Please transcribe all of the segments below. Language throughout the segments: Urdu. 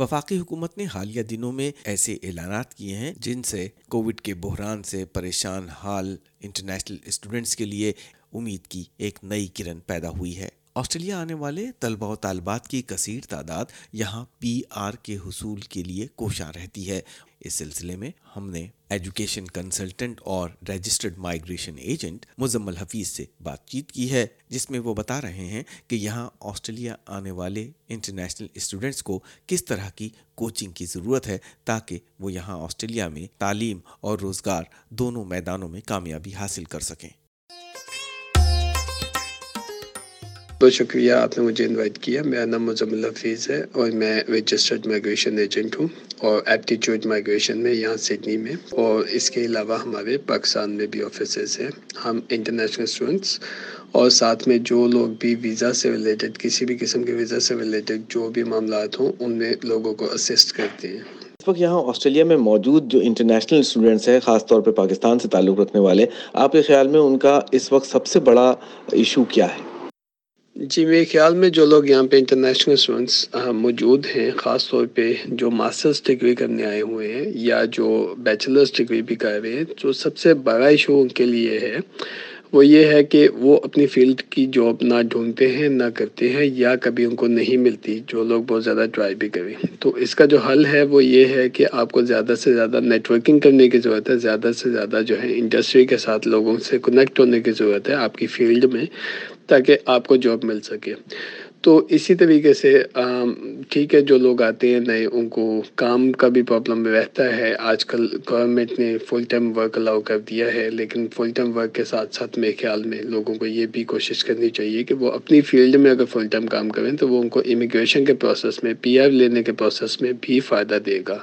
وفاقی حکومت نے حالیہ دنوں میں ایسے اعلانات کیے ہیں جن سے کووڈ کے بحران سے پریشان حال انٹرنیشنل اسٹوڈنٹس کے لیے امید کی ایک نئی کرن پیدا ہوئی ہے۔ آسٹریلیا آنے والے طلبہ و طالبات کی کثیر تعداد یہاں پی آر کے حصول کے لیے کوشاں رہتی ہے۔ اس سلسلے میں ہم نے ایجوکیشن کنسلٹنٹ اور registered migration agent Muzammil Hafeez سے بات چیت کی ہے، جس میں وہ بتا رہے ہیں کہ یہاں آسٹریلیا آنے والے انٹرنیشنل اسٹوڈنٹس کو کس طرح کی کوچنگ کی ضرورت ہے تاکہ وہ یہاں آسٹریلیا میں تعلیم اور روزگار دونوں میدانوں میں کامیابی حاصل کر سکیں۔ بہت شکریہ آپ نے مجھے انوائٹ کیا۔ میرا نام مزمل حفیظ ہے اور میں رجسٹرڈ مائگریشن ایجنٹ ہوں اور ایپٹیچیوڈ مائگریشن میں یہاں سڈنی میں۔ اور اس کے علاوہ ہمارے پاکستان میں بھی آفیسز ہیں۔ ہم انٹرنیشنل اسٹوڈنٹس اور ساتھ میں جو لوگ بھی ویزا سے ریلیٹڈ کسی بھی قسم کے ویزا سے ریلیٹڈ جو بھی معاملات ہوں، ان میں لوگوں کو اسسٹ کرتے ہیں۔ اس وقت یہاں آسٹریلیا میں موجود جو انٹرنیشنل اسٹوڈنٹس ہیں، خاص طور پہ پاکستان سے تعلق رکھنے والے، آپ کے خیال میں ان کا اس وقت سب سے بڑا ایشو کیا ہے؟ جی میرے خیال میں جو لوگ یہاں پہ انٹرنیشنل اسٹوڈنٹس موجود ہیں، خاص طور پہ جو ماسٹرس ڈگری کرنے آئے ہوئے ہیں یا جو بیچلرس ڈگری بھی کر رہے ہیں، جو سب سے بڑا ایشو ان کے لیے ہے، وہ یہ ہے کہ وہ اپنی فیلڈ کی جاب نہ ڈھونڈتے ہیں، نہ کرتے ہیں یا کبھی ان کو نہیں ملتی، جو لوگ بہت زیادہ ٹرائی بھی کریں۔ تو اس کا جو حل ہے، وہ یہ ہے کہ آپ کو زیادہ سے زیادہ نیٹورکنگ کرنے کی ضرورت ہے، زیادہ سے زیادہ جو ہے انڈسٹری کے ساتھ لوگوں سے کنیکٹ ہونے کی ضرورت ہے۔ آپ کی فیلڈ میں تاکہ آپ کو جاب مل سکے۔ تو اسی طریقے سے ٹھیک ہے، جو لوگ آتے ہیں نئے، ان کو کام کا بھی پرابلم رہتا ہے۔ آج کل گورنمنٹ نے فل ٹائم ورک الاؤ کر دیا ہے، لیکن فل ٹائم ورک کے ساتھ ساتھ میرے خیال میں لوگوں کو یہ بھی کوشش کرنی چاہیے کہ وہ اپنی فیلڈ میں اگر فل ٹائم کام کریں تو وہ ان کو امیگریشن کے پروسیس میں پی آر لینے کے پروسیس میں بھی فائدہ دے گا۔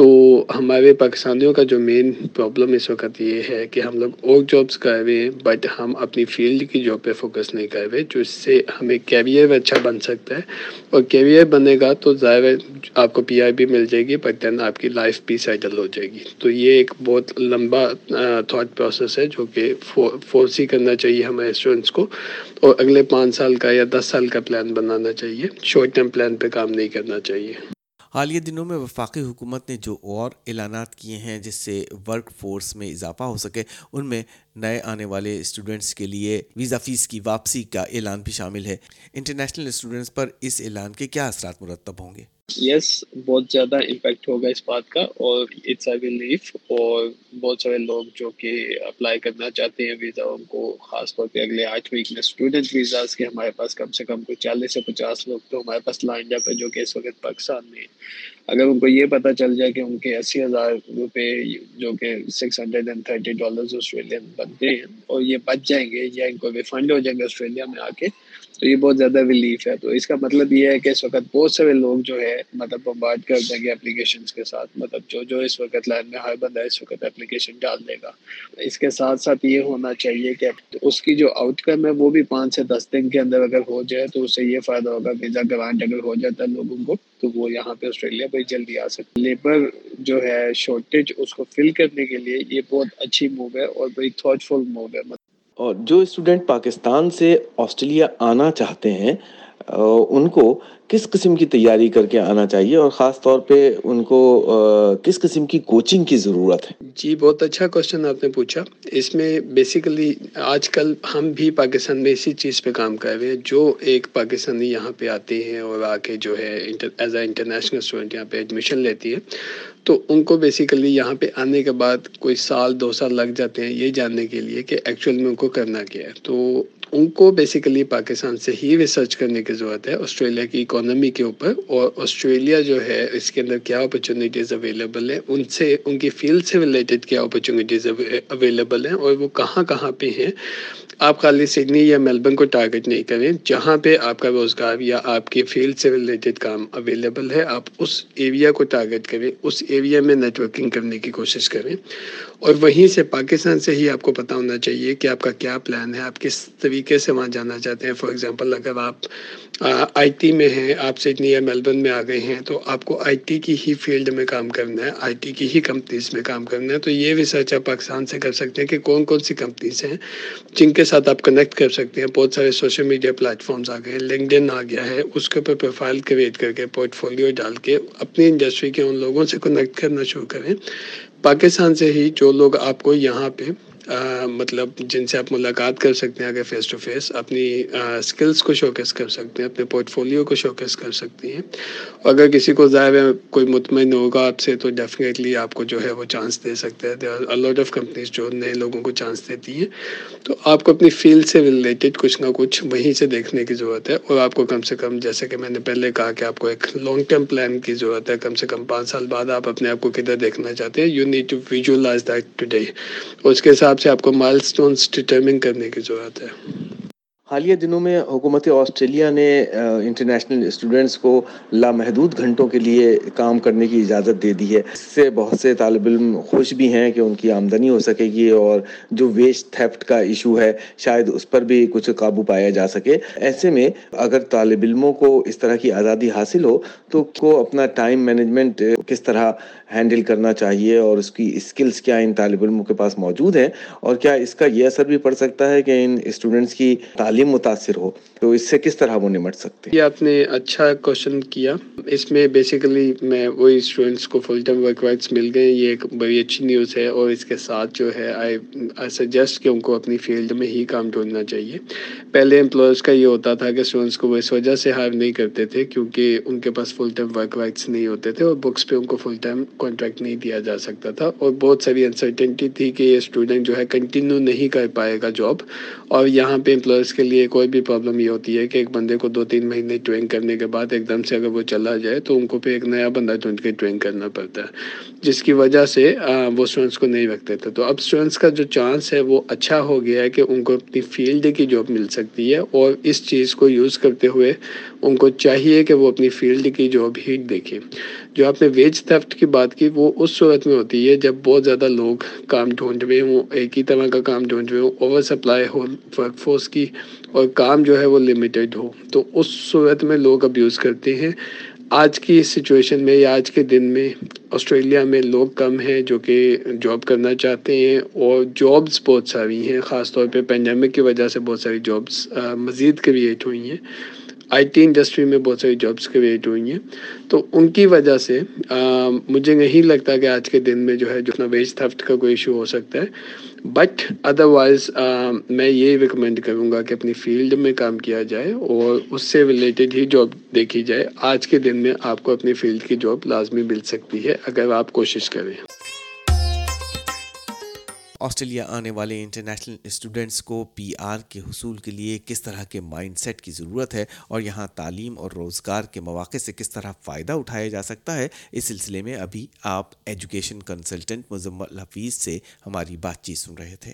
تو ہمارے پاکستانیوں کا جو مین پرابلم اس وقت یہ ہے کہ ہم لوگ اور جابس کر رہے ہیں بٹ ہم اپنی فیلڈ کی جاب پہ فوکس نہیں کر رہے جو اس سے ہمیں کیریئر اچھا بن سکتا ہے۔ اور کیریئر بنے گا تو ظاہر آپ کو پی آئی بھی مل جائے گی بٹ دین آپ کی لائف بھی سیٹل ہو جائے گی۔ تو یہ ایک بہت لمبا تھاٹ پروسیس ہے جو کہ فورس ہی کرنا چاہیے ہمارے اسٹوڈنٹس کو۔ اور اگلے پانچ سال کا یا دس سال کا پلان بنانا چاہیے۔ شارٹ ٹرم پلان پہ کام نہیں کرنا چاہیے۔ حالیہ دنوں میں وفاقی حکومت نے جو اور اعلانات کیے ہیں جس سے ورک فورس میں اضافہ ہو سکے، ان میں نئے آنے والے اسٹوڈنٹس کے لیے ویزا فیس کی واپسی کا اعلان بھی شامل ہے۔ انٹرنیشنل اسٹوڈنٹس پر اس اعلان کے کیا اثرات مرتب ہوں گے؟ یس بہت زیادہ امپیکٹ ہوگا اس بات کا اور اٹس آئی بلیف اور بہت سارے لوگ جو کہ اپلائی کرنا چاہتے ہیں ویزا ان کو، خاص طور پہ اگلے آٹھ ویک میں اسٹوڈنٹ ویزاز کے ہمارے پاس کم سے کم کوئی چالیس سے پچاس لوگ تو ہمارے پاس لائن اپ ہے جو کہ اس وقت پاکستان میں۔ اگر ان کو یہ پتہ چل جائے کہ ان کے اسی ہزار روپے جو کہ six hundred and thirty dollars Australian بنتے ہیں اور یہ بچ جائیں گے یا ان کو ریفنڈ ہو جائیں گے آسٹریلیا میں آ کے، تو یہ بہت زیادہ ریلیف ہے۔ تو اس کا مطلب یہ ہے کہ اس وقت بہت سارے لوگ جو ہے مطلب بمبارڈ کر دیں گے اپلیکیشن کے ساتھ۔ مطلب جو جو اس وقت لائن میں ہر بندہ اس وقت اپلیکیشن ڈال دے گا۔ اس کے ساتھ ساتھ یہ ہونا چاہیے کہ اس کی جو آؤٹ کم ہے وہ بھی پانچ سے دس دن کے اندر اگر ہو جائے تو اس سے یہ فائدہ ہوگا ویزا گرانٹ اگر ہو جاتا ہے لوگوں کو تو وہ یہاں پہ آسٹریلیا بڑی جلدی آ سکتے لیبر جو ہے شارٹیج اس کو فل کرنے کے لیے یہ بہت اچھی موو ہے اور بڑی تھاٹ فل موو ہے۔ اور جو اسٹوڈنٹ پاکستان سے آسٹریلیا آنا چاہتے ہیں ان کو کس قسم کی تیاری کر کے آنا چاہیے اور خاص طور پہ ان کو کس قسم کی کوچنگ کی ضرورت ہے؟ جی بہت اچھا کوشچن آپ نے پوچھا۔ اس میں بیسیکلی آج کل ہم بھی پاکستان میں اسی چیز پہ کام کر رہے ہیں۔ جو ایک پاکستانی یہاں پہ آتے ہیں اور آ کے جو ہے ایز اے انٹرنیشنل اسٹوڈنٹ یہاں پہ ایڈمیشن لیتی ہے تو ان کو بیسیکلی یہاں پہ آنے کے بعد کوئی سال، دو سال لگ جاتے ہیں یہ جاننے کے لیے کہ ایکچوئل میں ان کو کرنا کیا ہے۔ تو ان کو بیسیکلی پاکستان سے ہی ریسرچ کرنے کی ضرورت ہے، آسٹریلیا کی اکانومی کے اوپر۔ اور آسٹریلیا جو ہے، اس کے اندر کیا اپرچونیٹیز اویلیبل ہیں؟ ان سے، ان کی فیلڈ سے ریلیٹڈ کیا اپرچونیٹیز اویلیبل ہیں؟ اور وہ کہاں کہاں پہ ہیں؟ آپ خالی سڈنی یا میلبرن کو ٹارگیٹ نہیں کریں، جہاں پہ آپ کا روزگار یا آپ کی فیلڈ سے ریلیٹڈ کام اویلیبل ہے، آپ اس ایریا کو ٹارگیٹ کریں، اس ایریا میں نیٹورکنگ کرنے کی کوشش کریں۔ اور وہیں سے پاکستان سے ہی آپ کو پتہ ہونا چاہیے کہ آپ کا کیا پلان ہے، آپ کس طریقے طریقے سے وہاں جانا چاہتے ہیں۔ فار ایگزامپل اگر آپ آئی ٹی میں ہیں، آپ سڈنی یا میلبرن میں آ گئے ہیں، تو آپ کو آئی ٹی کی ہی فیلڈ میں کام کرنا ہے، آئی ٹی کی ہی کمپنیز میں کام کرنا ہے۔ تو یہ ریسرچ آپ پاکستان سے کر سکتے ہیں کہ کون کون سی کمپنیز ہیں جن کے ساتھ آپ کنیکٹ کر سکتے ہیں۔ بہت سارے سوشل میڈیا پلیٹفارمس آ گئے لنکڈ ان آ گیا ہے، اس کے اوپر پروفائل کریٹ کر کے پورٹ فولیو ڈال کے اپنی انڈسٹری کے ان لوگوں سے کنیکٹ کرنا شروع کریں۔ پاکستان سے ہی جو لوگ آپ کو یہاں پہ مطلب جن سے آپ ملاقات کر سکتے ہیں اگر فیس ٹو فیس اپنی اسکلس کو شوکیس کر سکتے ہیں، اپنے پورٹ فولیو کو شوکیس کر سکتے ہیں۔ اگر کسی کو ظاہر ہے کوئی مطمئن ہوگا آپ سے، تو ڈیفینیٹلی آپ کو جو ہے وہ چانس دے سکتے ہیں الاٹ آف کمپنیز جو نئے لوگوں کو چانس دیتی ہیں۔ تو آپ کو اپنی فیلڈ سے ریلیٹڈ کچھ نہ کچھ وہیں سے دیکھنے کی ضرورت ہے۔ اور آپ کو کم سے کم جیسے کہ میں نے پہلے کہا کہ آپ کو ایک لانگ ٹرم پلان کی ضرورت ہے۔ کم سے کم پانچ سال بعد آپ اپنے آپ کو کدھر دیکھنا چاہتے ہیں۔ You need to visualise that today اس کے حساب سے آپ کو مائل اسٹونس ڈٹرمن کرنے کی ضرورت ہے۔ حالیہ دنوں میں حکومت آسٹریلیا نے انٹرنیشنل اسٹوڈنٹس کو لامحدود گھنٹوں کے لیے کام کرنے کی اجازت دے دی ہے۔ اس سے بہت سے طالب علم خوش بھی ہیں کہ ان کی آمدنی ہو سکے گی اور جو ویسٹ تھیفٹ کا ایشو ہے، شاید اس پر بھی کچھ قابو پایا جا سکے۔ ایسے میں اگر طالب علموں کو اس طرح کی آزادی حاصل ہو، تو کو اپنا ٹائم مینجمنٹ کس طرح ہینڈل کرنا چاہیے اور اس کی اسکلس کیا ان طالب علموں کے پاس موجود ہیں؟ اور کیا اس کا یہ اثر بھی پڑ سکتا ہے کہ ان اسٹوڈنٹس کی تعلیم متاثر ہو، تو اس سے کس طرح وہ نمٹ سکتے ہیں؟ یہ آپ نے اچھا کوشچن کیا۔ اس میں بیسیکلی میں وہی اسٹوڈنٹس کو فل ٹائم ورک رائٹس مل گئے، یہ ایک بڑی اچھی نیوز ہے اور اس کے ساتھ جو ہے آئی آئی سجیسٹ کہ ان کو اپنی فیلڈ میں ہی کام ڈھونڈنا چاہیے۔ پہلے امپلائرس کا یہ ہوتا تھا کہ اسٹوڈنٹس کو وہ اس وجہ سے ہائر نہیں کرتے تھے کیونکہ ان کے پاس فل ٹائم ورک رائٹس نہیں ہوتے تھے اور بکس پہ ان کو فل ٹائم کانٹریکٹ نہیں دیا جا سکتا تھا۔ اور بہت ساری انسرٹنٹی تھی کہ یہ اسٹوڈنٹ جو ہے کنٹینیو نہیں کر پائے گا جاب اور یہاں پہ امپلائرس کے لیے کوئی بھی پرابلم یہ ہوتی ہے کہ ایک بندے کو دو تین مہینے ٹرین کرنے کے بعد ایک دم سے اگر وہ چلا جائے تو ان کو پھر ایک نیا بندہ ڈھونڈ کے ٹرین کرنا پڑتا ہے۔ جس کی وجہ سے وہ اسٹوڈنٹس کو نہیں رکھتے تھے۔ تو اب اسٹوڈنٹس کا جو چانس ہے وہ اچھا ہو گیا ہے کہ ان کو اپنی فیلڈ کی جاب مل سکتی ہے اور اس چیز کو یوز کرتے ہوئے ان کو چاہیے کہ وہ اپنی فیلڈ کی جاب ہی دیکھیں۔ جو آپ نے ویج تھفٹ کی بات کی، وہ اس صورت میں ہوتی ہے جب بہت زیادہ لوگ کام ڈھونڈ رہے ہوں، ایک ہی طرح کا کام ڈھونڈ رہے ہوں اوور سپلائی ہو ورک فورس کی اور کام جو ہے وہ لمیٹیڈ ہو۔ تو اس صورت میں لوگ ابیوز کرتے ہیں۔ آج کی سچویشن میں یا آج کے دن میں آسٹریلیا میں لوگ کم ہیں جو کہ جاب کرنا چاہتے ہیں اور جابس بہت ساری ہیں، خاص طور پہ پینڈیمک کی وجہ سے بہت ساری جابس مزید کریٹ ہوئی ہیں۔ آئی ٹی انڈسٹری میں بہت ساری جابس کریٹ ہوئی ہیں۔ تو ان کی وجہ سے مجھے نہیں لگتا کہ آج کے دن میں جو ہے جتنا ویج تھفٹ کا کوئی ایشو ہو سکتا ہے۔ بٹ ادروائز میں یہ ریکمینڈ کروں گا کہ اپنی فیلڈ میں کام کیا جائے اور اس سے ریلیٹڈ ہی جاب دیکھی جائے۔ آج کے دن میں آپ کو اپنی فیلڈ کی جاب لازمی مل سکتی ہے، اگر آپ کوشش کریں۔ آسٹریلیا آنے والے انٹرنیشنل اسٹوڈنٹس کو پی آر کے حصول کے لیے کس طرح کے مائنڈ سیٹ کی ضرورت ہے اور یہاں تعلیم اور روزگار کے مواقع سے کس طرح فائدہ اٹھایا جا سکتا ہے، اس سلسلے میں ابھی آپ ایجوکیشن کنسلٹنٹ مزمل حفیظ سے ہماری بات چیت سن رہے تھے۔